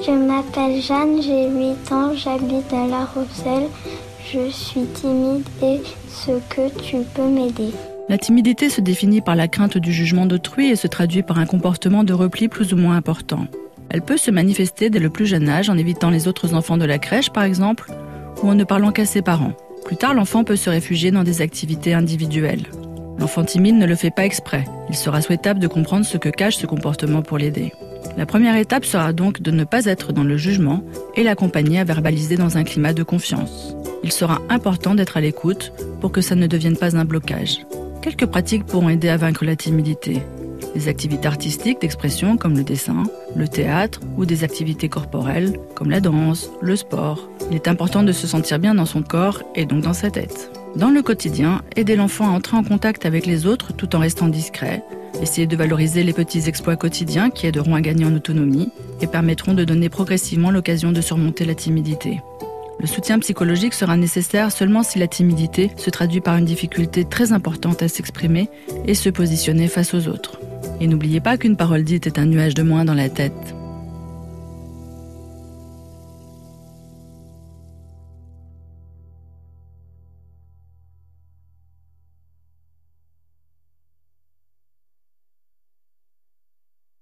Je m'appelle Jeanne, j'ai 8 ans, j'habite à La Rochelle. Je suis timide et ce que tu peux m'aider? La timidité se définit par la crainte du jugement d'autrui et se traduit par un comportement de repli plus ou moins important. Elle peut se manifester dès le plus jeune âge en évitant les autres enfants de la crèche par exemple, ou en ne parlant qu'à ses parents. Plus tard, l'enfant peut se réfugier dans des activités individuelles. L'enfant timide ne le fait pas exprès. Il sera souhaitable de comprendre ce que cache ce comportement pour l'aider. La première étape sera donc de ne pas être dans le jugement et l'accompagner à verbaliser dans un climat de confiance. Il sera important d'être à l'écoute pour que ça ne devienne pas un blocage. Quelques pratiques pourront aider à vaincre la timidité. Des activités artistiques d'expression comme le dessin, le théâtre ou des activités corporelles comme la danse, le sport. Il est important de se sentir bien dans son corps et donc dans sa tête. Dans le quotidien, aider l'enfant à entrer en contact avec les autres tout en restant discret, essayer de valoriser les petits exploits quotidiens qui aideront à gagner en autonomie et permettront de donner progressivement l'occasion de surmonter la timidité. Le soutien psychologique sera nécessaire seulement si la timidité se traduit par une difficulté très importante à s'exprimer et se positionner face aux autres. Et n'oubliez pas qu'une parole dite est un nuage de moins dans la tête.